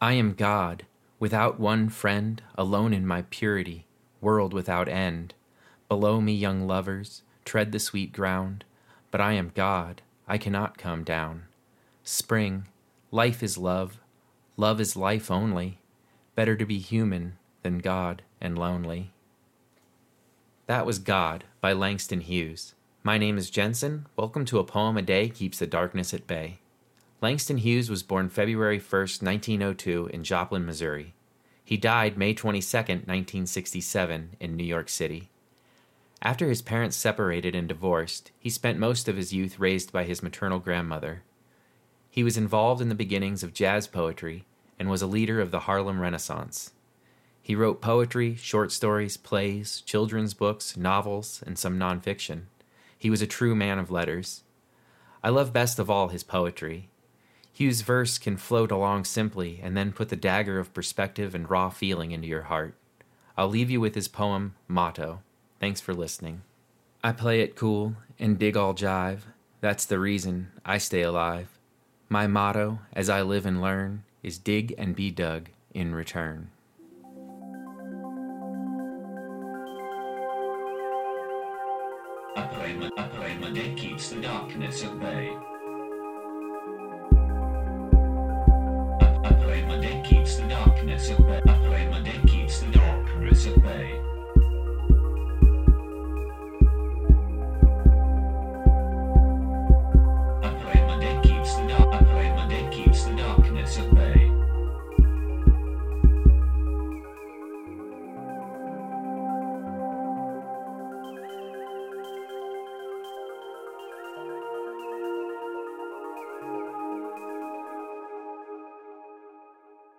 I am God, without one friend, alone in my purity, world without end. Below me, young lovers, tread the sweet ground, but I am God, I cannot come down. Spring, life is love, love is life only. Better to be human than God and lonely. That was God by Langston Hughes. My name is Jensen. Welcome to A Poem a Day Keeps the Darkness at Bay. Langston Hughes was born February 1, 1902, in Joplin, Missouri. He died May 22, 1967, in New York City. After his parents separated and divorced, he spent most of his youth raised by his maternal grandmother. He was involved in the beginnings of jazz poetry and was a leader of the Harlem Renaissance. He wrote poetry, short stories, plays, children's books, novels, and some nonfiction. He was a true man of letters. I love best of all his poetry. Hughes' verse can float along simply and then put the dagger of perspective and raw feeling into your heart. I'll leave you with his poem, Motto. Thanks for listening. I play it cool and dig all jive. That's the reason I stay alive. My motto, as I live and learn, is dig and be dug in return. A poema, a poema that keeps the darkness at bay. A, a poema that keeps the darkness at bay.